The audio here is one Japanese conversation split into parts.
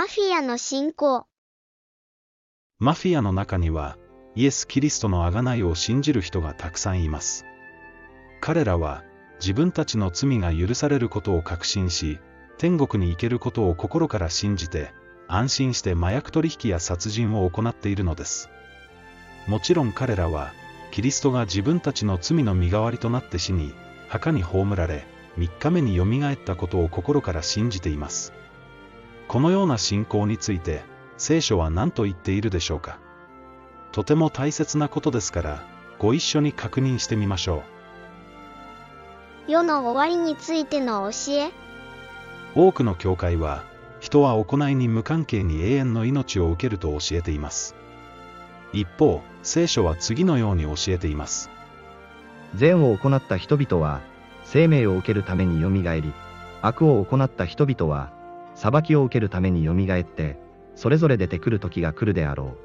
マフィアの信仰。マフィアの中には、イエス・キリストの贖いを信じる人がたくさんいます。彼らは、自分たちの罪が許されることを確信し、天国に行けることを心から信じて、安心して麻薬取引や殺人を行っているのです。もちろん彼らは、キリストが自分たちの罪の身代わりとなって死に、墓に葬られ、3日目によみがえったことを心から信じています。このような信仰について、聖書は何と言っているでしょうか。とても大切なことですから、ご一緒に確認してみましょう。世の終わりについての教え？多くの教会は、人は行いに無関係に永遠の命を受けると教えています。一方、聖書は次のように教えています。善を行った人々は、生命を受けるためによみがえり、悪を行った人々は、裁きを受けるためによみがえって、それぞれ出てくる時が来るであろう。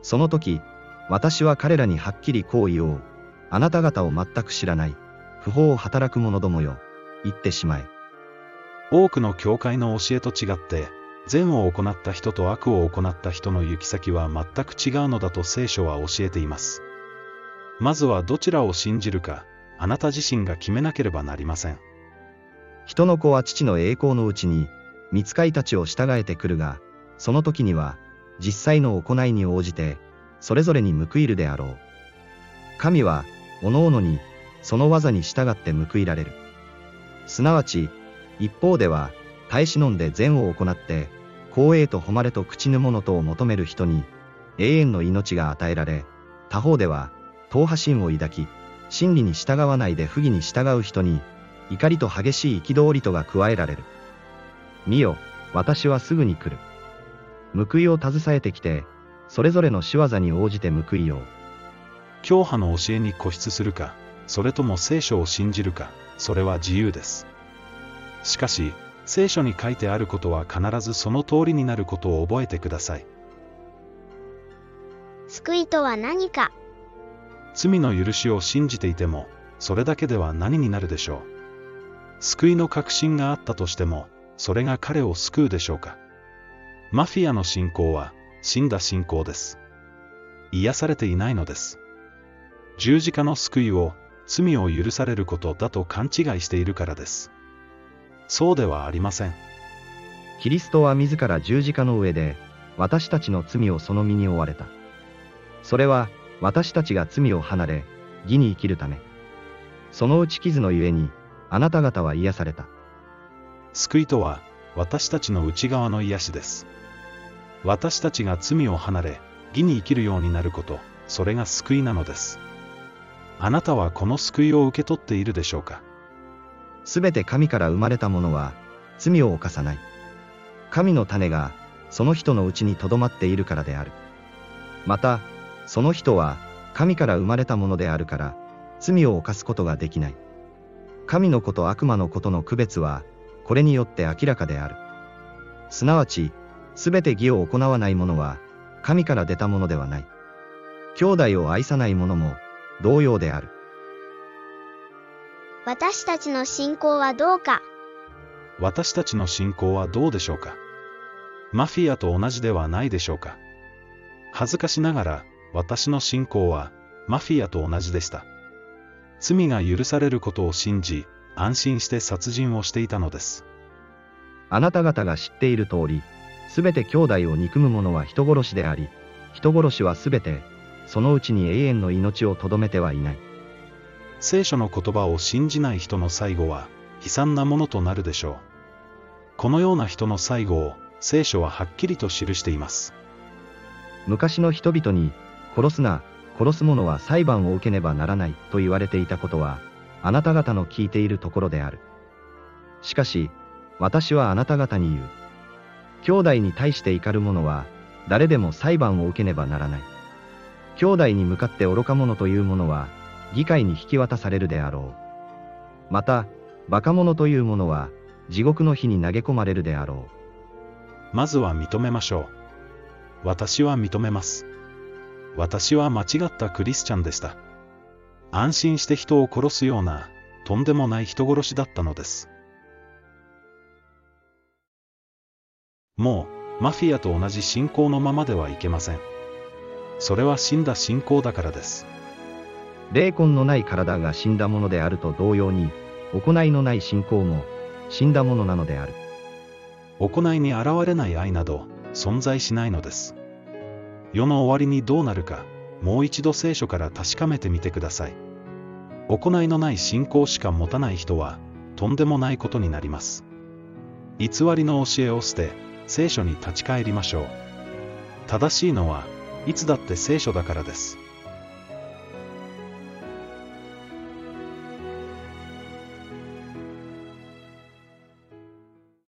その時、私は彼らにはっきりこう言おう。あなた方を全く知らない、不法を働く者どもよ、言ってしまえ。多くの教会の教えと違って、善を行った人と悪を行った人の行き先は全く違うのだと聖書は教えています。まずはどちらを信じるか、あなた自身が決めなければなりません。人の子は父の栄光のうちに、見つかいたちを従えてくるが、その時には、実際の行いに応じて、それぞれに報いるであろう。神は、各々に、その技に従って報いられる。すなわち、一方では、耐え忍んで善を行って、光栄と誉れと口ぬ物とを求める人に、永遠の命が与えられ、他方では、党派心を抱き、真理に従わないで不義に従う人に、怒りと激しい憤りとが加えられる。見よ、私はすぐに来る。報いを携えてきて、それぞれの仕業に応じて報いよう。教派の教えに固執するか、それとも聖書を信じるか、それは自由です。しかし、聖書に書いてあることは必ずその通りになることを覚えてください。救いとは何か？罪の許しを信じていても、それだけでは何になるでしょう。救いの確信があったとしても、それが彼を救うでしょうか。マフィアの信仰は、死んだ信仰です。癒されていないのです。十字架の救いを、罪を許されることだと勘違いしているからです。そうではありません。キリストは自ら十字架の上で、私たちの罪をその身に負われた。それは、私たちが罪を離れ、義に生きるため。その打ち傷のゆえに、あなた方は癒された。救いとは、私たちの内側の癒しです。私たちが罪を離れ、義に生きるようになること、それが救いなのです。あなたはこの救いを受け取っているでしょうか？すべて神から生まれたものは、罪を犯さない。神の種が、その人のうちに留まっているからである。また、その人は、神から生まれたものであるから、罪を犯すことができない。神の子と悪魔のことの区別は、これによって明らかである。すなわち、すべて義を行わない者は、神から出たものではない。兄弟を愛さない者も、同様である。私たちの信仰はどうか？私たちの信仰はどうでしょうか？マフィアと同じではないでしょうか？恥ずかしながら、私の信仰は、マフィアと同じでした。罪が許されることを信じ、安心して殺人をしていたのです。あなた方が知っている通り、すべて兄弟を憎む者は人殺しであり、人殺しはすべて、そのうちに永遠の命をとどめてはいない。聖書の言葉を信じない人の最後は、悲惨なものとなるでしょう。このような人の最後を、聖書ははっきりと記しています。昔の人々に、殺すな、殺す者は裁判を受けねばならないと言われていたことは、あなた方の聞いているところである。しかし、私はあなた方に言う。兄弟に対して怒る者は、誰でも裁判を受けねばならない。兄弟に向かって愚か者という者は、議会に引き渡されるであろう。また、馬鹿者という者は、地獄の火に投げ込まれるであろう。まずは認めましょう。私は認めます。私は間違ったクリスチャンでした。安心して人を殺すような、とんでもない人殺しだったのです。もう、マフィアと同じ信仰のままではいけません。それは死んだ信仰だからです。霊魂のない体が死んだものであると同様に、行いのない信仰も死んだものなのである。行いに現れない愛など存在しないのです。世の終わりにどうなるか、もう一度聖書から確かめてみてください。行いのない信仰しか持たない人は、とんでもないことになります。偽りの教えを捨て、聖書に立ち返りましょう。正しいのは、いつだって聖書だからです。